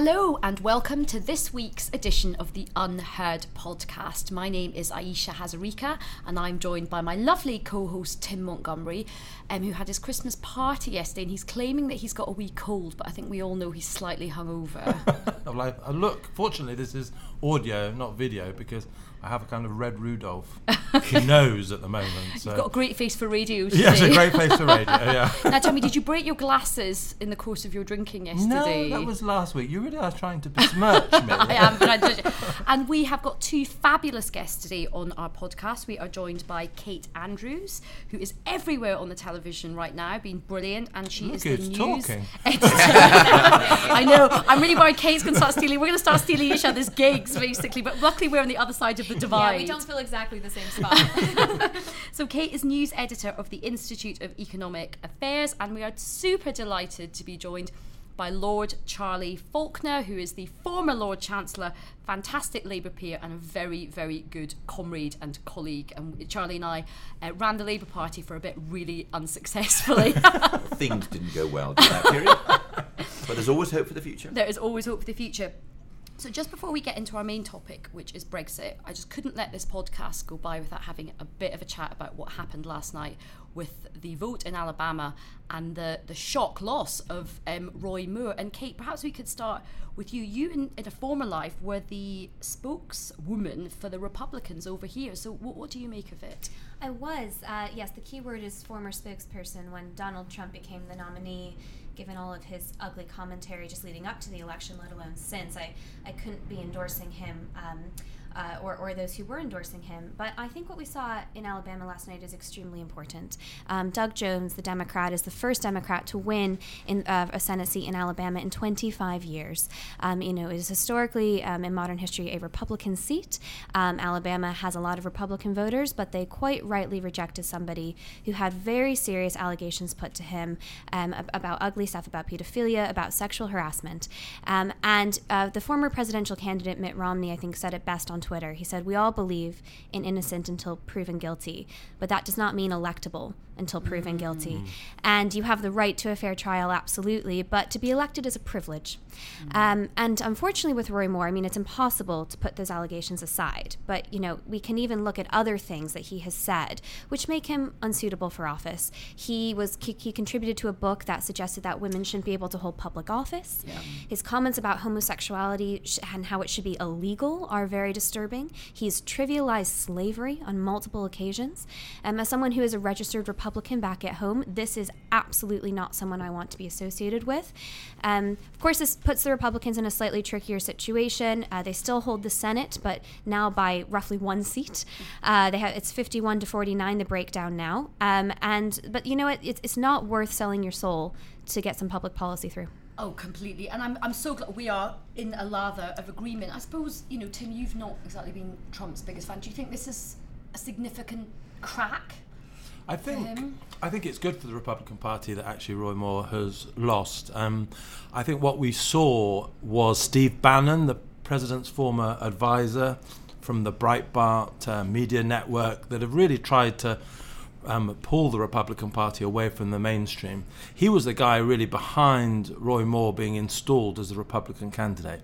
Hello and welcome to this week's edition of the UnHerd podcast. My name is Ayesha Hazarika and I'm joined by my lovely co-host Tim Montgomerie, um, who had his Christmas party yesterday and he's claiming that he's got a wee cold, but I think we all know he's slightly hungover. like, uh, look, fortunately this is audio, not video, because I have a kind of red Rudolph nose at the moment. So. You've got a great face for radio today. Yes, a great face for radio, yeah. now tell me, did you break your glasses in the course of your drinking yesterday? No, that was last week. You really are trying to besmirch me. I am, but I And we have got two fabulous guests today on our podcast. We are joined by Kate Andrews, who is everywhere on the television right now, being brilliant, and she Look is the news talking. editor. I know. I'm really worried Kate's going to start stealing. We're going to start stealing each other's gigs, basically. But luckily, we're on the other side of the divide. Yeah, we don't feel exactly the same spot. So, Kate is news editor of the Institute of Economic Affairs, and we are super delighted to be joined by Lord Charlie Falconer, who is the former Lord Chancellor, fantastic Labour peer, and a very, very good comrade and colleague. And Charlie and I uh, ran the Labour Party for a bit really unsuccessfully. Things didn't go well during that period. but there's always hope for the future. there is always hope for the future. So, just before we get into our main topic, which is Brexit, I just couldn't let this podcast go by without having a bit of a chat about what happened last night with the vote in Alabama and the, the shock loss of um, Roy Moore. And Kate, perhaps we could start with you. You, in, in a former life, were the spokeswoman for the Republicans over here. So, what, what do you make of it? I was, uh, yes, the key word is former spokesperson when Donald Trump became the nominee. Given all of his ugly commentary just leading up to the election, let alone since, I, I couldn't be endorsing him. Um, uh, or, or those who were endorsing him. But I think what we saw in Alabama last night is extremely important. Um, Doug Jones, the Democrat, is the first Democrat to win in uh, a Senate seat in Alabama in 25 years. Um, you know, it is historically um, in modern history a Republican seat. Um, Alabama has a lot of Republican voters, but they quite rightly rejected somebody who had very serious allegations put to him um, about ugly stuff, about pedophilia, about sexual harassment. And uh, the former presidential candidate Mitt Romney, I think, said it best on Twitter. He said, We all believe in innocent until proven guilty, but that does not mean electable until proven guilty. And you have the right to a fair trial, absolutely, but to be elected is a privilege. Um, and unfortunately, with Roy Moore, I mean, it's impossible to put those allegations aside. But, you know, we can even look at other things that he has said, which make him unsuitable for office. He was he, he contributed to a book that suggested that women shouldn't be able to hold public office. His comments about homosexuality sh- and how it should be illegal are very disturbing. He's trivialized slavery on multiple occasions. Um, as someone who is a registered Republican back at home, this is absolutely not someone I want to be associated with. Um, of course, this puts the Republicans in a slightly trickier situation. Uh, they still hold the Senate, but now by roughly one seat. Uh, they have it's 51 to 49 the breakdown now. Um, and but you know what? It's, it's not worth selling your soul to get some public policy through. Oh, completely. And I'm, I'm so glad we are in a lather of agreement. I suppose, you know, Tim, you've not exactly been Trump's biggest fan. Do you think this is a significant crack? I think? I think it's good for the Republican Party that actually Roy Moore has lost. Um, I think what we saw was Steve Bannon, the president's former advisor from the Breitbart uh, media network, that have really tried to um, pull the Republican Party away from the mainstream. He was the guy really behind Roy Moore being installed as the Republican candidate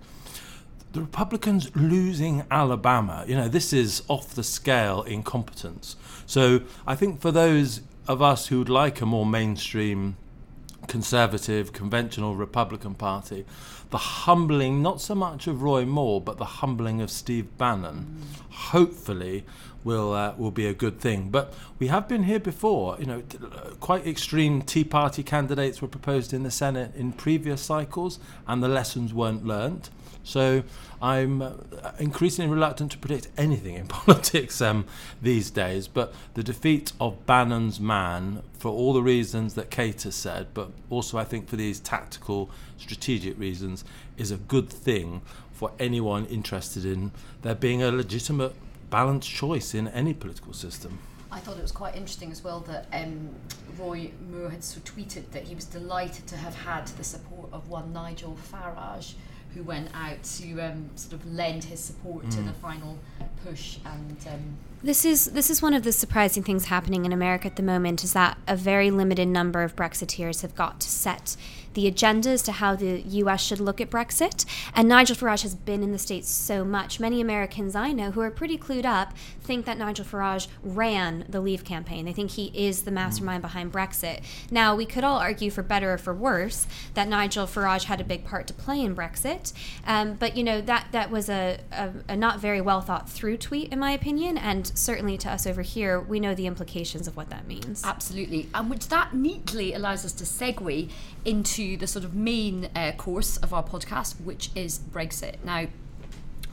the Republicans losing Alabama, you know, this is off the scale incompetence. So I think for those of us who would like a more mainstream, conservative, conventional Republican Party, the humbling, not so much of Roy Moore, but the humbling of Steve Bannon, hopefully will uh, will be a good thing. But we have been here before. You know, t- uh, quite extreme Tea Party candidates were proposed in the Senate in previous cycles, and the lessons weren't learnt. So I'm uh, increasingly reluctant to predict anything in politics um, these days. But the defeat of Bannon's man, for all the reasons that Kate has said, but also I think for these tactical, strategic reasons, is a good thing for anyone interested in there being a legitimate, balanced choice in any political system. I thought it was quite interesting as well that um, Roy Moore had so tweeted that he was delighted to have had the support of one Nigel Farage, who went out to um, sort of lend his support to the final push. And um, This is this is one of the surprising things happening in America at the moment is that a very limited number of Brexiteers have got to set the agenda as to how the US should look at Brexit. And Nigel Farage has been in the States so much. Many Americans I know who are pretty clued up think that Nigel Farage ran the Leave campaign. They think he is the mastermind behind Brexit. Now, we could all argue for better or for worse that Nigel Farage had a big part to play in Brexit. Um, but, you know, that, that was a, a, a not very well thought through tweet, in my opinion. And certainly to us over here, we know the implications of what that means. Absolutely. And which that neatly allows us to segue into the sort of main uh, course of our podcast, which is Brexit. Now,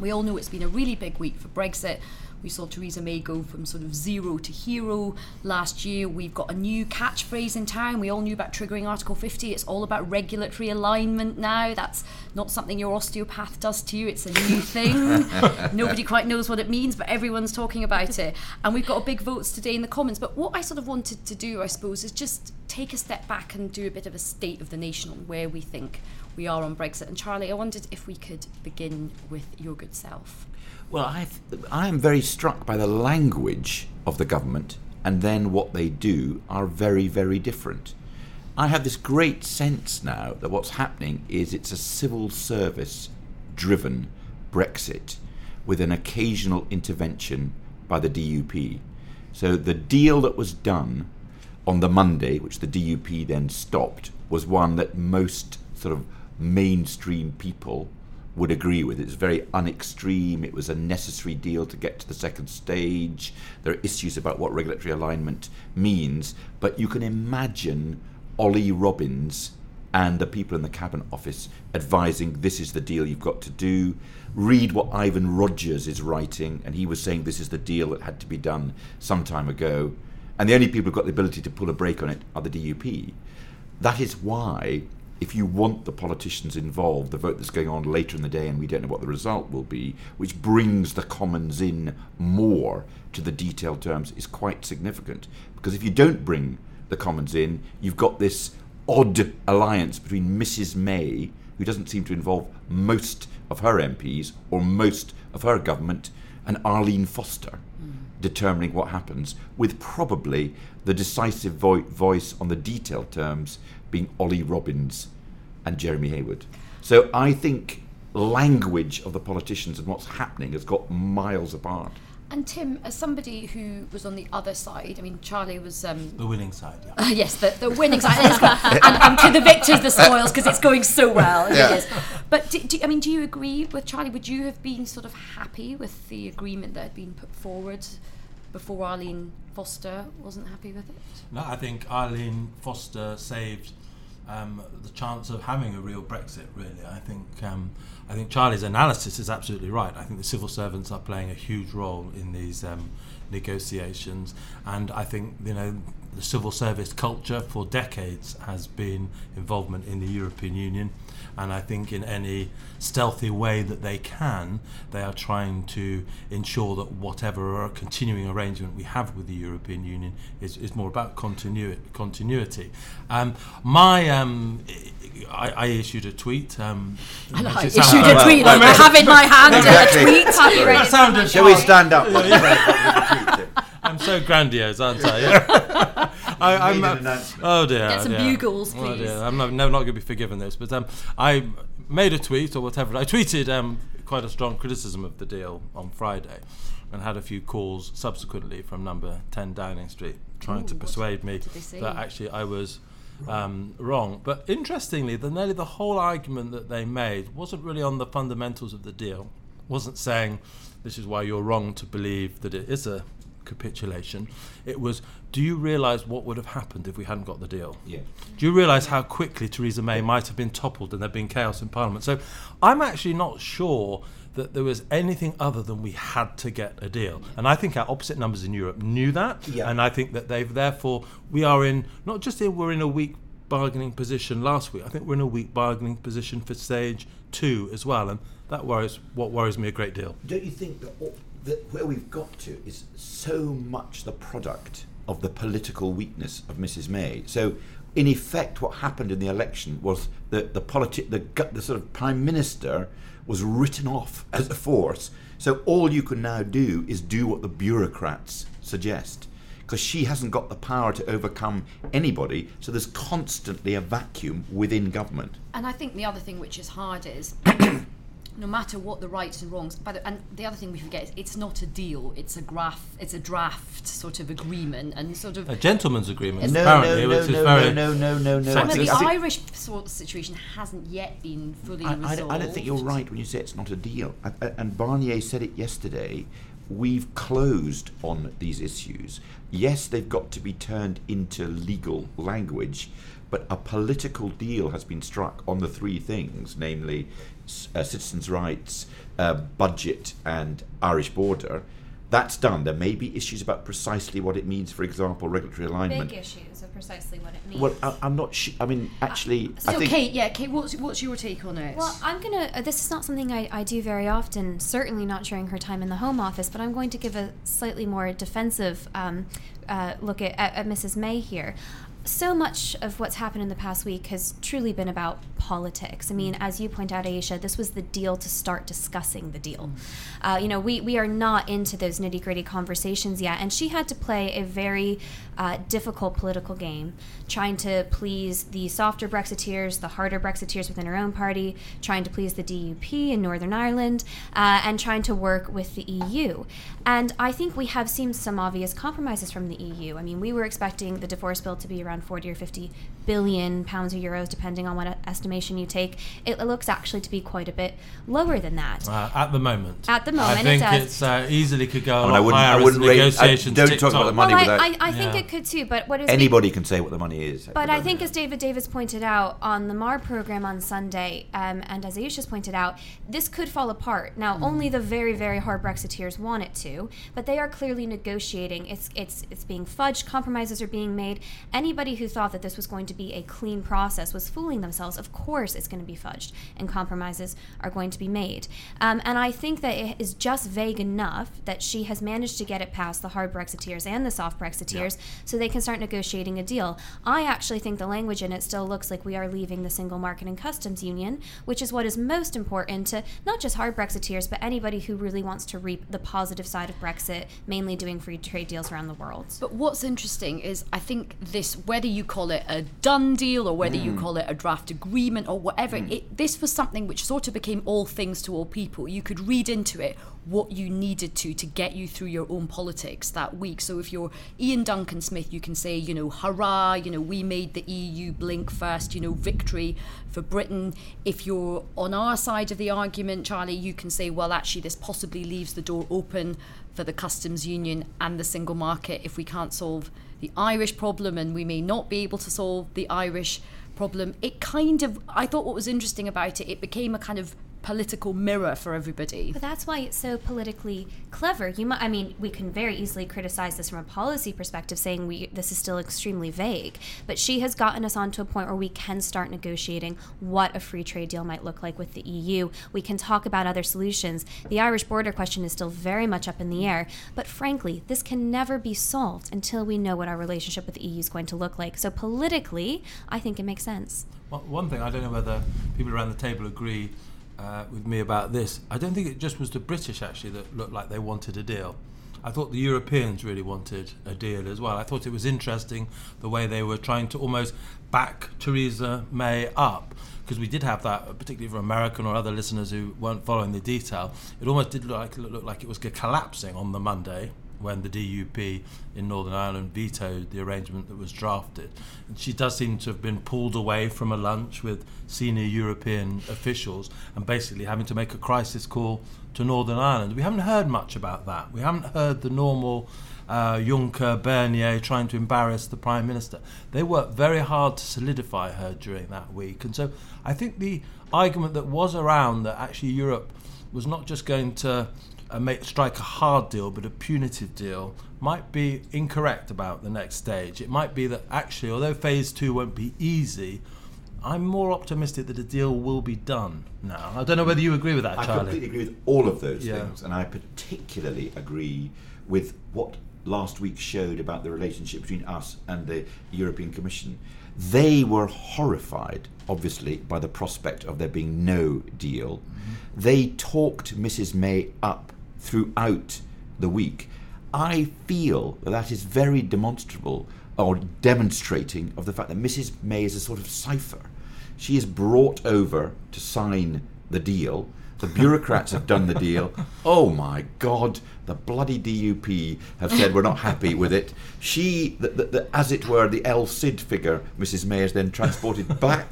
we all know it's been a really big week for Brexit. We saw Theresa May go from sort of zero to hero last year. We've got a new catchphrase in town. We all knew about triggering Article 50. It's all about regulatory alignment now. That's not something your osteopath does to you, it's a new thing. Nobody quite knows what it means, but everyone's talking about it. And we've got a big votes today in the Commons. But what I sort of wanted to do, I suppose, is just take a step back and do a bit of a state of the nation on where we think we are on Brexit. And Charlie, I wondered if we could begin with your good self. Well, I I am very struck by the language of the government, and then what they do are very, very different. I have this great sense now that what's happening is it's a civil service driven Brexit with an occasional intervention by the DUP. So the deal that was done on the Monday, which the DUP then stopped, was one that most sort of mainstream people would agree with. It's very unextreme. It was a necessary deal to get to the second stage. There are issues about what regulatory alignment means, but you can imagine Ollie Robbins and the people in the Cabinet Office advising this is the deal you've got to do. Read what Ivan Rogers is writing, and he was saying this is the deal that had to be done some time ago. And the only people who've got the ability to pull a brake on it are the DUP. That is why if you want the politicians involved, the vote that's going on later in the day, and we don't know what the result will be, which brings the Commons in more to the detailed terms, is quite significant. Because if you don't bring the Commons in, you've got this odd alliance between Mrs. May, who doesn't seem to involve most of her MPs or most of her government, and Arlene Foster determining what happens, with probably the decisive vo- voice on the detailed terms being Ollie Robbins and Jeremy Heywood. So I think language of the politicians and what's happening has got miles apart. And Tim, as somebody who was on the other side, I mean, Charlie was. Um, The winning side, yeah. uh, yes, the, the winning side. And, and, and to the victors, the spoils, because it's going so well. Yeah. It is. But do, do, I mean, do you agree with Charlie? Would you have been sort of happy with the agreement that had been put forward before Arlene Foster wasn't happy with it? No, I think Arlene Foster saved um, the chance of having a real Brexit. Really, I think um, I think Charlie's analysis is absolutely right. I think the civil servants are playing a huge role in these um, negotiations, and I think you know the civil service culture for decades has been involvement in the European Union. And I think, in any stealthy way that they can, they are trying to ensure that whatever continuing arrangement we have with the European Union is, is more about continu- continuity. Um, my, um, I, I issued a tweet. Um, And I issued a tweet. well, I have in my hand Exactly. a tweet. That sounded Shall we stand up? I'm so grandiose, aren't I? Yeah. I, I'm, Made an announcement. oh dear. Get some dear. bugles, Oh dear. I'm not, never not going to be forgiven this, but um, I made a tweet or whatever. I tweeted um, quite a strong criticism of the deal on Friday, and had a few calls subsequently from number 10 Downing Street trying Ooh, to persuade me did they say? that actually I was um, wrong. But interestingly, the nearly the whole argument that they made wasn't really on the fundamentals of the deal. wasn't saying this is why you're wrong to believe that it is a capitulation. It was, do you realise what would have happened if we hadn't got the deal? Yeah. Do you realise how quickly Theresa May might have been toppled and there'd been chaos in Parliament? So I'm actually not sure that there was anything other than we had to get a deal. And I think our opposite numbers in Europe knew that. Yeah. And I think that they've therefore, we are in, not just in, we're in a weak bargaining position last week, I think we're in a weak bargaining position for stage two as well. And that worries, what worries me a great deal. Don't you think that, all, that where we've got to is so much the product of the political weakness of Mrs. May? So in effect, what happened in the election was that the politi- the, the sort of prime minister was written off as a force. So all you can now do is do what the bureaucrats suggest. Because she hasn't got the power to overcome anybody, so there's constantly a vacuum within government. And I think the other thing which is hard is no matter what the rights and wrongs. By the, and the other thing we forget is it's not a deal. It's a graph. It's a draft sort of agreement and sort of. A gentleman's agreement, No, apparently, no, which no, is no, very. no, no, no, no. no, I the think- I think- Irish sort of situation hasn't yet been fully I, I, resolved. don't- I don't think you're right when you say it's not a deal. And- And and Barnier said it yesterday. We've closed on these issues. Yes, they've got to be turned into legal language, but a political deal has been struck on the three things, namely s- uh, citizens' rights, uh, budget, and Irish border. That's done. There may be issues about precisely what it means, for example, regulatory alignment. Big issues of precisely what it means. Well, I, I'm not sure. I mean, actually, I So, think. Kate, yeah, Kate, what's what's your take on it? Well, I'm gonna. Uh, this is not something I, I do very often. Certainly not during her time in the Home Office. But I'm going to give a slightly more defensive um, uh, look at, at, at Mrs. May here. So much of what's happened in the past week has truly been about politics. I mean, as you point out, Ayesha, this was the deal to start discussing the deal. Uh, you know, we, we are not into those nitty gritty conversations yet, and she had to play a very uh, difficult political game, trying to please the softer Brexiteers, the harder Brexiteers within her own party, trying to please the DUP in Northern Ireland, uh, and trying to work with the EU. And I think we have seen some obvious compromises from the EU. I mean, we were expecting the divorce bill to be around 40 or 50 billion pounds or euros, depending on what estimation you take. It looks actually to be quite a bit lower than that. Uh, at the moment. At the moment, I it think does. it's uh, easily could go a I mean, lot I wouldn't- I higher as wouldn't the rate- I- don't talk about the money well, without- I, I, I think Yeah. it could too, but what is Anybody can say what the money is. But I think, as David Davis pointed out on the Marr program on Sunday, um, and as Ayesha's pointed out, this could fall apart. Now, only the very, very hard Brexiteers want it to, but they are clearly negotiating. It's it's it's being fudged. Compromises are being made. Anybody who thought that this was going to be a clean process was fooling themselves. Of course, it's going to be fudged, and compromises are going to be made. Um, and I think that it is just vague enough that she has managed to get it past the hard Brexiteers and the soft Brexiteers, so they can start negotiating a deal. I actually think the language in it still looks like we are leaving the single market and customs union, which is what is most important to not just hard Brexiteers, but anybody who really wants to reap the positive side of Brexit, mainly doing free trade deals around the world. But what's interesting is I think this, whether you call it a done deal or whether you mm. call it a draft agreement or whatever, mm. it, this was something which sort of became all things to all people. You could read into it what you needed to to get you through your own politics that week. So if you're Iain Duncan Smith, you can say, you know, hurrah, you know, we made the EU blink first, you know, victory for Britain. If you're on our side of the argument, Charlie, you can say, well, actually, this possibly leaves the door open for the customs union and the single market if we can't solve the Irish problem and we may not be able to solve the Irish problem. It kind of, I thought what was interesting about it, it became a kind of political mirror for everybody. But that's why it's so politically clever. You, mu- I mean, we can very easily criticize this from a policy perspective, saying we this is still extremely vague. But she has gotten us onto a point where we can start negotiating what a free trade deal might look like with the EU. We can talk about other solutions. The Irish border question is still very much up in the air. But frankly, this can never be solved until we know what our relationship with the EU is going to look like. So politically, I think it makes sense. One- One thing, I don't know whether people around the table agree uh, with me about this. I don't think it just was the British actually that looked like they wanted a deal. I thought the Europeans really wanted a deal as well. I thought it was interesting the way they were trying to almost back Theresa May up because we did have that, particularly for American or other listeners who weren't following the detail. It almost did look like, look like it was collapsing on the Monday when the DUP in Northern Ireland vetoed the arrangement that was drafted. And she does seem to have been pulled away from a lunch with senior European officials and basically having to make a crisis call to Northern Ireland. We haven't heard much about that. We haven't heard the normal uh, Juncker, Barnier trying to embarrass the Prime Minister. They worked very hard to solidify her during that week. And so I think the argument that was around that actually Europe was not just going to uh, make, strike a hard deal but a punitive deal might be incorrect about the next stage. It might be that actually, although phase two won't be easy, I'm more optimistic that a deal will be done now. I don't know whether you agree with that, I Charlie. I completely agree with all of those Yeah. things, and I particularly agree with what last week showed about the relationship between us and the European Commission. They were horrified, obviously, by the prospect of there being no deal. They talked Mrs. May up throughout the week. I feel that that is very demonstrable or demonstrating of the fact that Mrs. May is a sort of cipher. She is brought over to sign the deal. The bureaucrats have done the deal. Oh my God, the bloody DUP have said we're not happy with it. She, the, the, the, as it were, the El Cid figure, Mrs. May is then transported back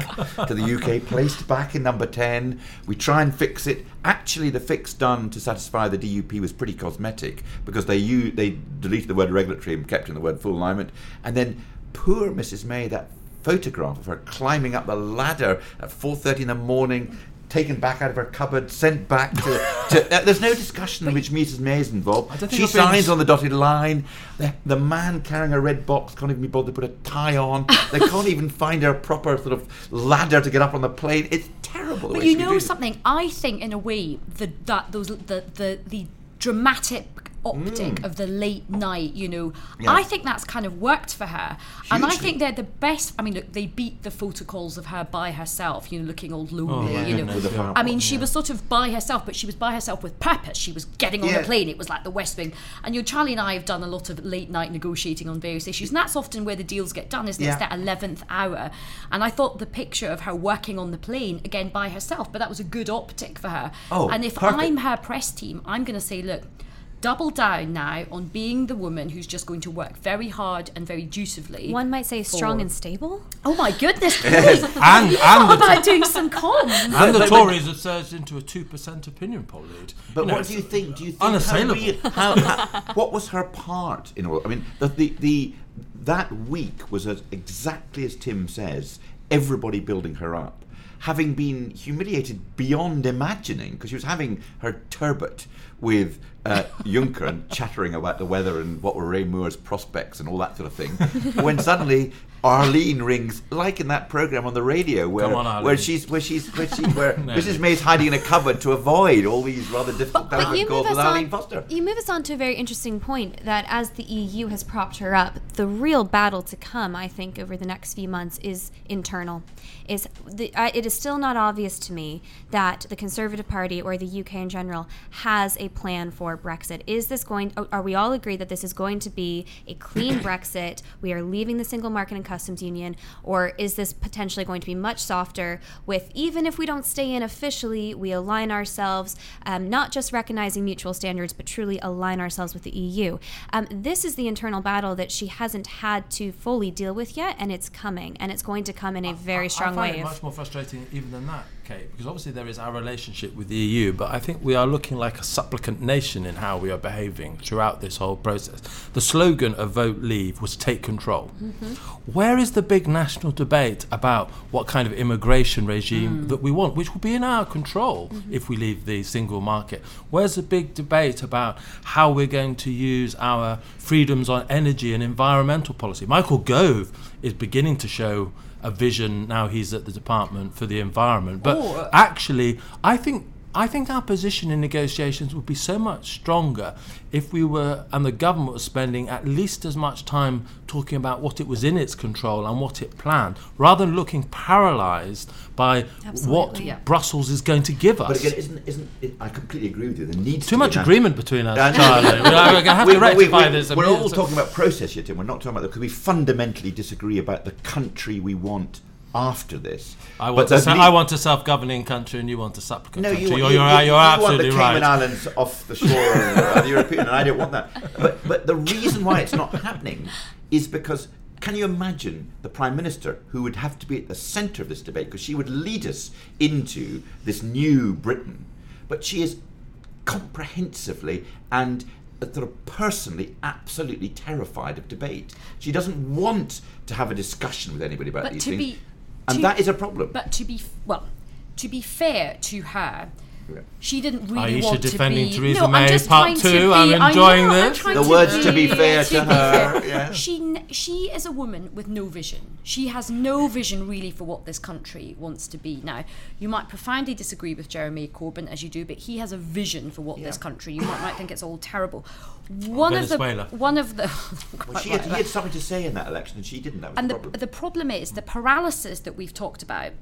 to the UK, placed back in number 10. We try and fix it. Actually, the fix done to satisfy the DUP was pretty cosmetic because they, u- they deleted the word regulatory and kept in the word full alignment. And then poor Mrs. May, that photograph of her climbing up the ladder at 4.30 in the morning taken back out of her cupboard, sent back to. to uh, there's no discussion in which Mrs. May is involved. I don't think She signs on the dotted line. The, the man carrying a red box can't even be bothered to put a tie on. They can't even find a proper sort of ladder to get up on the plane. It's terrible. But you know something? I think in a way the that those the the the dramatic optic of the late night, you know, Mm. Yeah. I think that's kind of worked for her. And I think they're the best. I mean, look, they beat the photocalls of her by herself, you know, looking all lonely, my you know. goodness, With a yeah. I mean, she yeah. was sort of by herself, but she was by herself with purpose. She was getting on Yeah. the plane. It was like the West Wing. And you know, Charlie and I have done a lot of late night negotiating on various issues, and that's often where the deals get done, isn't it? It's that eleventh hour. And I thought the picture of her working on the plane again by herself, but that was a good optic for her. Oh, and if perfect. I'm her press team, I'm going to say, look. Double down now on being the woman who's just going to work very hard and very dutifully. One might say strong for- and stable. Oh my goodness! And, and, the, about doing some comms? and the Tories have surged into a 2% opinion poll lead. But know, what do you think? Do you think how unassailable. how, how, what was her part in all? I mean, the, the the that week was as exactly as Tim says. Everybody building her up, having been humiliated beyond imagining because she was having her turbot with uh, Juncker and chattering about the weather and what were Ray Moore's prospects and all that sort of thing. when suddenly Arlene rings, like in that program on the radio, where Come on, Arlene. where she's where she's where, she, where No. Mrs. May's hiding in a cupboard to avoid all these rather difficult But telephone you calls move, us with Arlene on, Foster. you move us on to a very interesting point that as the EU has propped her up, the real battle to come, I think, over the next few months is internal. Is the, I, it is still not obvious to me that the Conservative Party or the UK in general has a plan for Brexit. Is this going? oh, Are we all agreed that this is going to be a clean Brexit? We are leaving the single market and customs union, or is this potentially going to be much softer? With even if we don't stay in officially, we align ourselves, um, not just recognizing mutual standards, but truly align ourselves with the EU. Um, this is the internal battle that she hasn't had to fully deal with yet, and it's coming, and it's going to come in a very I- strong I find way. much more frustrating even than that, Because obviously there is our relationship with the EU, but I think we are looking like a supplicant nation in how we are behaving throughout this whole process. The slogan of Vote Leave was take control. Mm-hmm. Where is the big national debate about what kind of immigration regime mm. that we want, which will be in our control mm-hmm. if we leave the single market? Where's the big debate about how we're going to use our freedoms on energy and environmental policy? Michael Gove is beginning to show a vision. Now he's at the department for the environment. But Oh, uh, actually i think I think our position in negotiations would be so much stronger if we were, and the government was spending at least as much time talking about what it was in its control and what it planned, rather than looking paralysed by what Yeah. Brussels is going to give us. But again, isn't isn't it, I completely agree with you. There needs Too to much an- agreement between us, Charlie. We're going to have We- to rectify we- this. We're all talking about process here, Tim. We're not talking about that because we fundamentally disagree about the country we want after this. I want, the a, le- I want a self-governing country, and you want a supplicant No, country. you, you're, you, you're, you, you're you want absolutely the right. Cayman Islands off the shore of the European, and I don't want that. But but the reason why it's not happening is because can you imagine the prime minister who would have to be at the centre of this debate because she would lead us into this new Britain, but she is comprehensively and uh, sort of personally absolutely terrified of debate. She doesn't want to have a discussion with anybody about But these to things, be- and to- that is a problem. But to be well, to be fair to her, She didn't really Ayesha want to defending be. Theresa no, May I'm just part trying to two. be- I'm enjoying know, I'm this. trying The words to be fair to her, yeah. She she is a woman with no vision. She has no vision really for what this country wants to be. Now, you might profoundly disagree with Jeremy Corbyn as you do, but he has a vision for what this country. You might, might think it's all terrible. One of the one of the Well, she had, right, he had something to say in that election, and she didn't. That was And the the, problem. the problem is the paralysis that we've talked about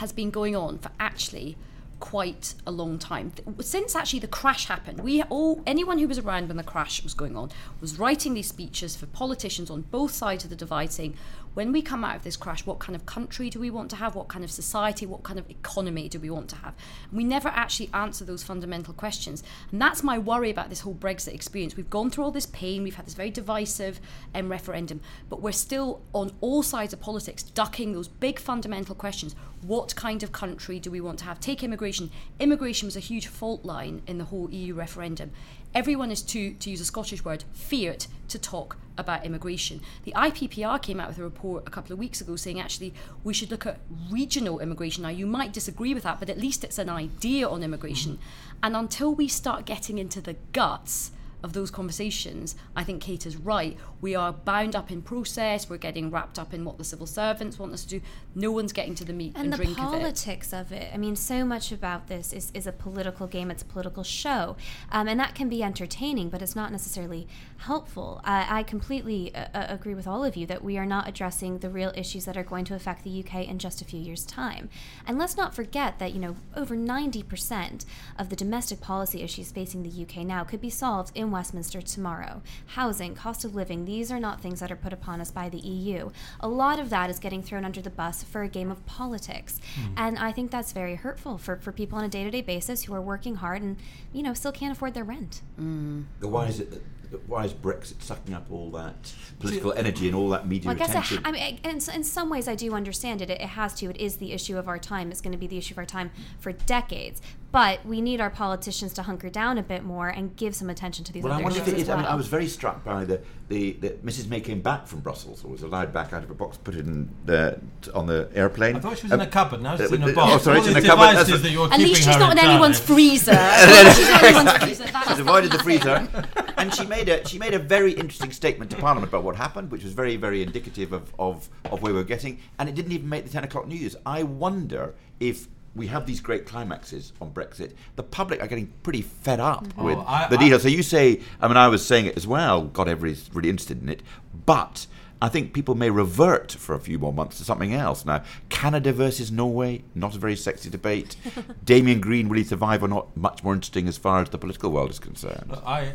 has been going on for actually quite a long time. Since actually the crash happened we all anyone who was around when the crash was going on was writing these speeches for politicians on both sides of the divide saying when we come out of this crash what kind of country do we want to have? What kind of society? What kind of economy do we want to have? And we never actually answer those fundamental questions. And that's my worry about this whole brexit experience. We've gone through all this pain. We've had this very divisive um, referendum but we're still on all sides of politics ducking those big fundamental questions. What kind of country do we want to have? Take immigration. Immigration was a huge fault line in the whole eu referendum everyone is to to use a scottish word feared to talk about immigration. The ippr came out with a report a couple of weeks ago saying actually we should look at regional immigration. Now you might disagree with that but at least it's an idea on immigration. Mm-hmm. And until we start getting into the guts of those conversations, I think Kate is right. We are bound up in process. We're getting wrapped up in what the civil servants want us to do. No one's getting to the meat and, and the drink of it. politics of it. I mean, so much about this is, is a political game. It's a political show, um, and that can be entertaining, but it's not necessarily helpful. I, I completely uh, uh, agree with all of you that we are not addressing the real issues that are going to affect the UK in just a few years' time. And let's not forget that you know over ninety percent of the domestic policy issues facing the UK now could be solved in Westminster tomorrow. Housing, cost of living, these are not things that are put upon us by the EU. A lot of that is getting thrown under the bus for a game of politics. Hmm. And I think that's very hurtful for, for people on a day to day basis who are working hard and, you know, still can't afford their rent. Mm. why is it? That, why is Brexit sucking up all that political energy and all that media Well, I guess it, attention? I mean, in, in some ways, I do understand it. it. It has to. It is the issue of our time. It's going to be the issue of our time for decades. But we need our politicians to hunker down a bit more and give some attention to these Well, I other wonder if issues it as is. I, mean, well. I was very struck by the, the, the Mrs. May came back from Brussels, or was allowed back out of a box, put it in the, on the airplane. I thought she was Um, in a cupboard. Now she's uh, in a box. oh, sorry, All it's in a cupboard. devices That's- that you're At least she's her not in charge. anyone's freezer. She's not in anyone's freezer. She's avoided the freezer, and she made a she made a very interesting statement to Parliament about what happened, which was very very indicative of, of, of where we're getting, and it didn't even make the ten o'clock news. I wonder if we have these great climaxes on Brexit. The public are getting pretty fed up with Oh, I- the I- details. So you say, I mean, I was saying it as well. God, everybody's really interested in it, but. I think people may revert for a few more months to something else. Now, Canada versus Norway, not a very sexy debate. Damien Green, will he survive or not? Much more interesting as far as the political world is concerned. Look, I,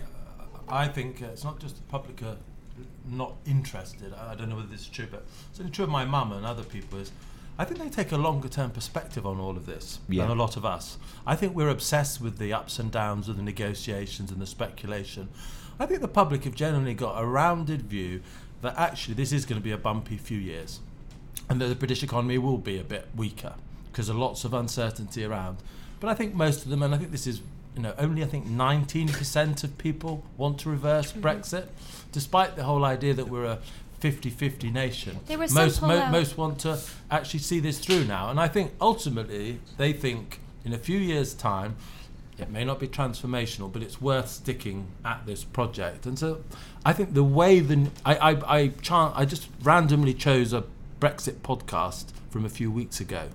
I think uh, it's not just the public are not interested. I I don't know whether this is true, but it's true of my mum and other people. Is I think they take a longer term perspective on all of this Yeah. than a lot of us. I think we're obsessed with the ups and downs of the negotiations and the speculation. I think the public have generally got a rounded view that actually this is going to be a bumpy few years and that the British economy will be a bit weaker because of lots of uncertainty around. But I think most of them, and I think this is, you know, only I think 19% of people want to reverse mm-hmm. Brexit, despite the whole idea that we're a 50-50 nation. There was most pullout. most want to actually see this through now, and I think ultimately they think in a few years' time. It may not be transformational, but it's worth sticking at this project. And so, I think the way the I I I, chan- I just randomly chose a Brexit podcast from a few weeks ago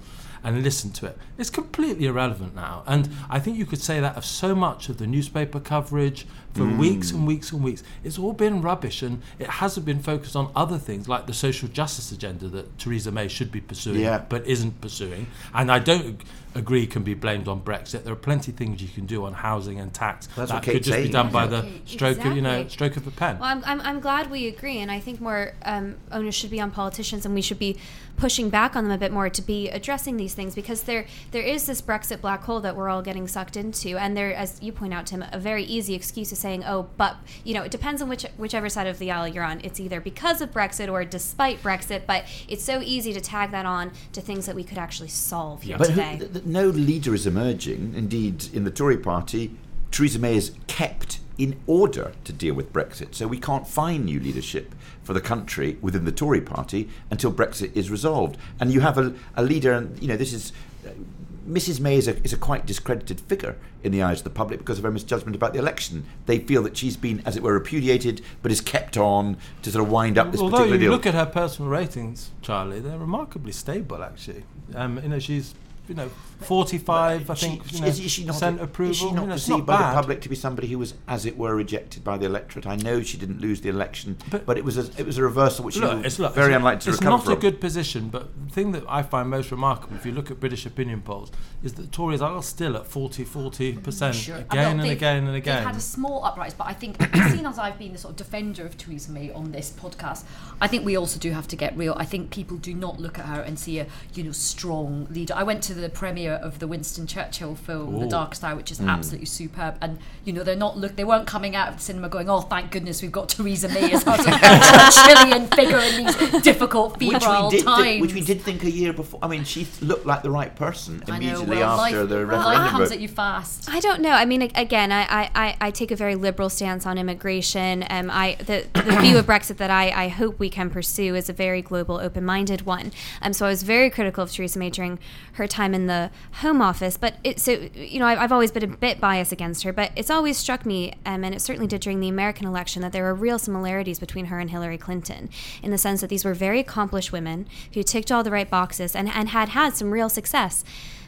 and listened to it. It's completely irrelevant now. And I think you could say that of so much of the newspaper coverage for weeks and weeks and weeks. It's all been rubbish and it hasn't been focused on other things like the social justice agenda that Theresa May should be pursuing Yeah. but isn't pursuing. And I don't ag- agree can be blamed on Brexit. There are plenty of things you can do on housing and tax That's that could Kate's just be done by the Exactly. stroke of you know stroke of a pen. Well, I'm, I'm, I'm glad we agree, and I think more um, onus should be on politicians, and we should be pushing back on them a bit more to be addressing these things because there there is this Brexit black hole that we're all getting sucked into, and there, as you point out, Tim, a very easy excuse is saying, "Oh, but you know, it depends on which whichever side of the aisle you're on. It's either because of Brexit or despite Brexit." But it's so easy to tag that on to things that we could actually solve here But today. th- no leader is emerging. Indeed, in the Tory party, Theresa May is kept in order to deal with Brexit. So we can't find new leadership for the country within the Tory party until Brexit is resolved. And you have a, a leader, and you know this is. Mrs. May is a, is a quite discredited figure in the eyes of the public because of her misjudgment about the election. They feel that she's been, as it were, repudiated, but is kept on to sort of wind up this Although particular you deal. look at her personal ratings, Charlie, they're remarkably stable actually. Um, you know, she's you know 45, I She- think, you she- know, is, is she not, percent is approval. she You know, it's perceived by bad. the public to be somebody who was, as it were, rejected by the electorate? I know she didn't lose the election, but, But- it was a, it was a reversal which she Look, was it's, look, very it's, unlikely to it's recover not from. a good position, but the thing that I find most remarkable, if you look at British opinion polls, is that Tories are still at 40, 40% mm, Sure. Again and they've- again and They've again. had a small uprise, but I think, seeing as I've been the sort of defender of Theresa May on this podcast, I think we also do have to get real. I think people do not look at her and see a you know strong leader. I went to the premiere of the Winston Churchill film, The Ooh. Darkest Hour, which is absolutely superb, and you know they're not look they weren't coming out of the cinema going, oh thank goodness we've got Theresa May as our sort of Churchillian figure in these difficult which febrile we, did times. think, which we did think a year before. I mean, she looked like the right person I know, immediately well, after life, the life referendum. comes at you fast. I don't know. I mean, again, I, I, I- I take a very liberal stance on immigration. Um, I the, the view of Brexit that I, I hope we can pursue is a very global, open-minded one. Um, so I was very critical of Theresa May during her time in the Home Office. But it, so you know, I've, I've always been a bit biased against her. But it's always struck me, um, and it certainly did during the American election, that there were real similarities between her and Hillary Clinton, in the sense that these were very accomplished women who ticked all the right boxes and, and had had some real success.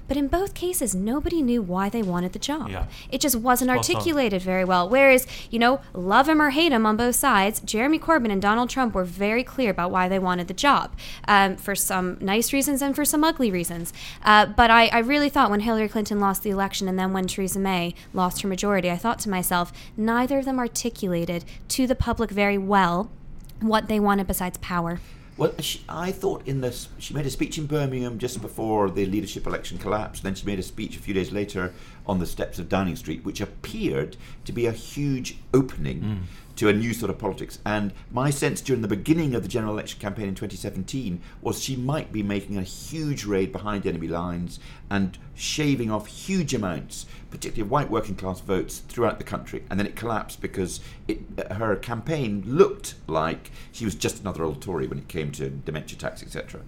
But in both cases, nobody knew why they wanted the job. Yeah. It just wasn't articulated very well. Whereas, you know, love him or hate him on both sides, Jeremy Corbyn and Donald Trump were very clear about why they wanted the job, um, for some nice reasons and for some ugly reasons. Uh, but I, I really thought when Hillary Clinton lost the election and then when Theresa May lost her majority, I thought to myself, neither of them articulated to the public very well what they wanted besides power. Well, she, I thought in this, she made a speech in Birmingham just before the leadership election collapsed. Then she made a speech a few days later on the steps of Downing Street, which appeared to be a huge opening mm. to a new sort of politics. And my sense during the beginning of the general election campaign in 2017 was she might be making a huge raid behind enemy lines and shaving off huge amounts, particularly of white working class votes throughout the country. And then it collapsed because it, her campaign looked like she was just another old Tory when it came to dementia tax, etc.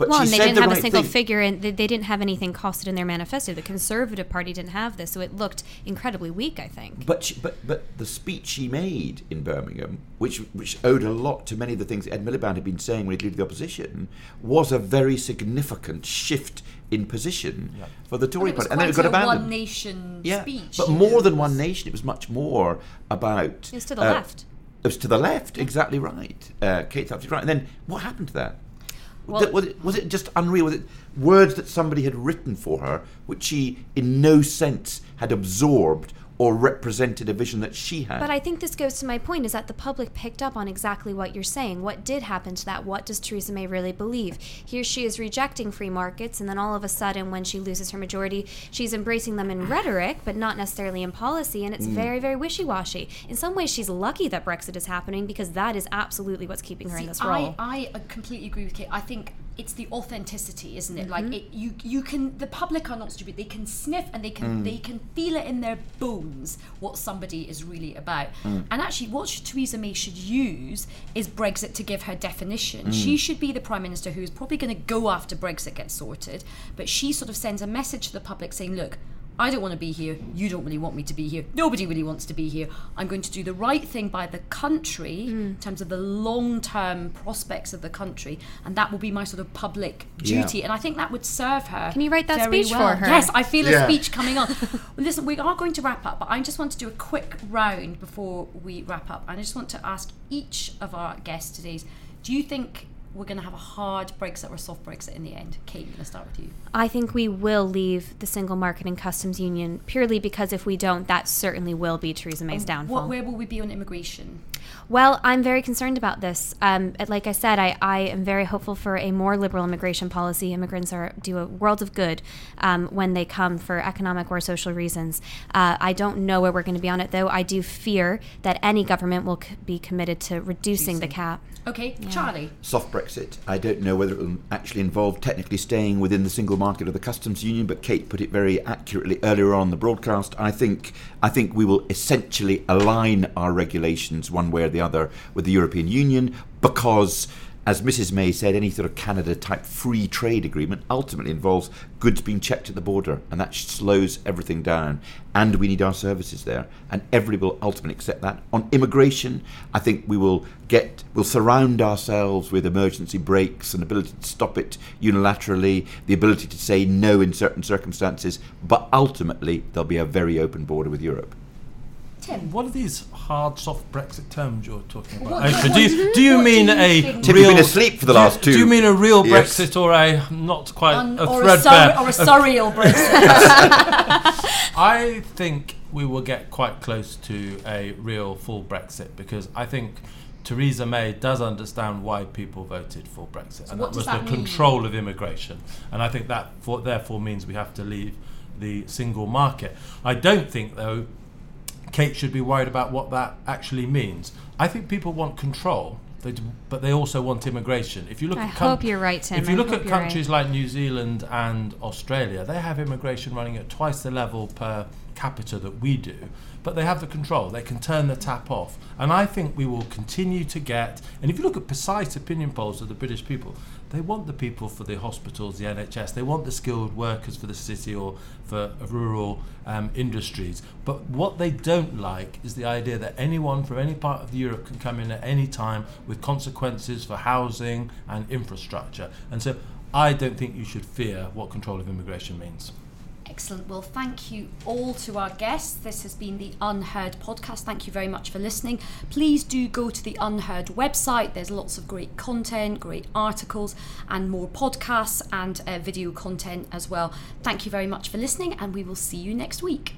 But well, she and they said didn't the have right a single thing. figure, and they, they didn't have anything costed in their manifesto. The Conservative Party didn't have this, so it looked incredibly weak. I think. But, she, but but the speech she made in Birmingham, which which owed a lot to many of the things Ed Miliband had been saying when he led the opposition, was a very significant shift in position for the Tory it was party, and then it got a abandoned. one nation yeah, speech. but more know, than one nation. It was much more about. It was to the uh, left. It was to the left, exactly right. Uh, Kate's absolutely right. And then what happened to that? Well- was, it, was it just unreal? Was it words that somebody had written for her, which she in no sense had absorbed or represented a vision that she had? But I think this goes to my point is that the public picked up on exactly what you're saying. What did happen to that? What does Theresa May really believe? Here she is rejecting free markets, and then all of a sudden, when she loses her majority, she's embracing them in rhetoric, but not necessarily in policy, and it's Mm. very, very wishy washy. In some ways, she's lucky that Brexit is happening because that is absolutely what's keeping her in this role. I, I completely agree with Kate. I think it's the authenticity, isn't it? Mm-hmm. Like it, you, you can. The public are not stupid. They can sniff and they can, mm. they can feel it in their bones what somebody is really about. Mm. And actually, what should Theresa May should use is Brexit to give her definition. Mm. She should be the prime minister who is probably going to go after Brexit gets sorted, but she sort of sends a message to the public saying, "Look." I don't want to be here. You don't really want me to be here. Nobody really wants to be here. I'm going to do the right thing by the country mm. in terms of the long term prospects of the country, and that will be my sort of public Yeah. duty. And I think that would serve her. Can you write that speech well. for her? Yes, I feel Yeah. a speech coming on. listen, we are going to wrap up, but I just want to do a quick round before we wrap up. And I just want to ask each of our guests today do you think we're going to have a hard Brexit or a soft Brexit in the end? Kate, I'm going to start with you. I think we will leave the single market and customs union purely because if we don't, that certainly will be Theresa May's um, downfall. What, where will we be on immigration? Well, I'm very concerned about this. Um, like I said, I, I am very hopeful for a more liberal immigration policy. Immigrants are do a world of good um, when they come for economic or social reasons. Uh, I don't know where we're going to be on it, though. I do fear that any government will c- be committed to reducing the cap. Okay, Charlie. soft Brexit. I don't know whether it will actually involve technically staying within the single market or the customs union, but Kate put it very accurately earlier on the broadcast. I think I think we will essentially align our regulations one way or the other with the European Union because as Mrs. May said, any sort of Canada type free trade agreement ultimately involves goods being checked at the border, and that slows everything down. And we need our services there, and everybody will ultimately accept that. On immigration, I think we will get, we'll surround ourselves with emergency brakes and ability to stop it unilaterally, the ability to say no in certain circumstances, but ultimately there'll be a very open border with Europe. Tim. What are these hard, soft Brexit terms you're talking about? What- Ayesha? what do do you, you- do you what do mean you a think? Tim, real? you've been asleep for the last two. Do you mean a real Yes. Brexit or a not quite Un- a or, threadbare? or a surreal Brexit. I think we will get quite close to a real full Brexit because I think Theresa May does understand why people voted for Brexit, and that was that the mean? control of immigration. And I think that for, therefore means we have to leave the single market. I don't think though Kate should be worried about what that actually means. I think people want control, they do, but they also want immigration. If you look I at coun- hope you're right, Tim. if you I look at you're right. countries like New Zealand and Australia, they have immigration running at twice the level per capita that we do, but they have the control. They can turn the tap off. And I think we will continue to get, and if you look at precise opinion polls of the British people, they want the people for the hospitals, the NHS, they want the skilled workers for the city or for rural um, industries. But what they don't like is the idea that anyone from any part of Europe can come in at any time with consequences for housing and infrastructure. And so I don't think you should fear what control of immigration means. Excellent. Well, thank you all to our guests. This has been the UnHerd podcast. Thank you very much for listening. Please do go to the UnHerd website. There's lots of great content, great articles, and more podcasts and uh, video content as well. Thank you very much for listening, and we will see you next week.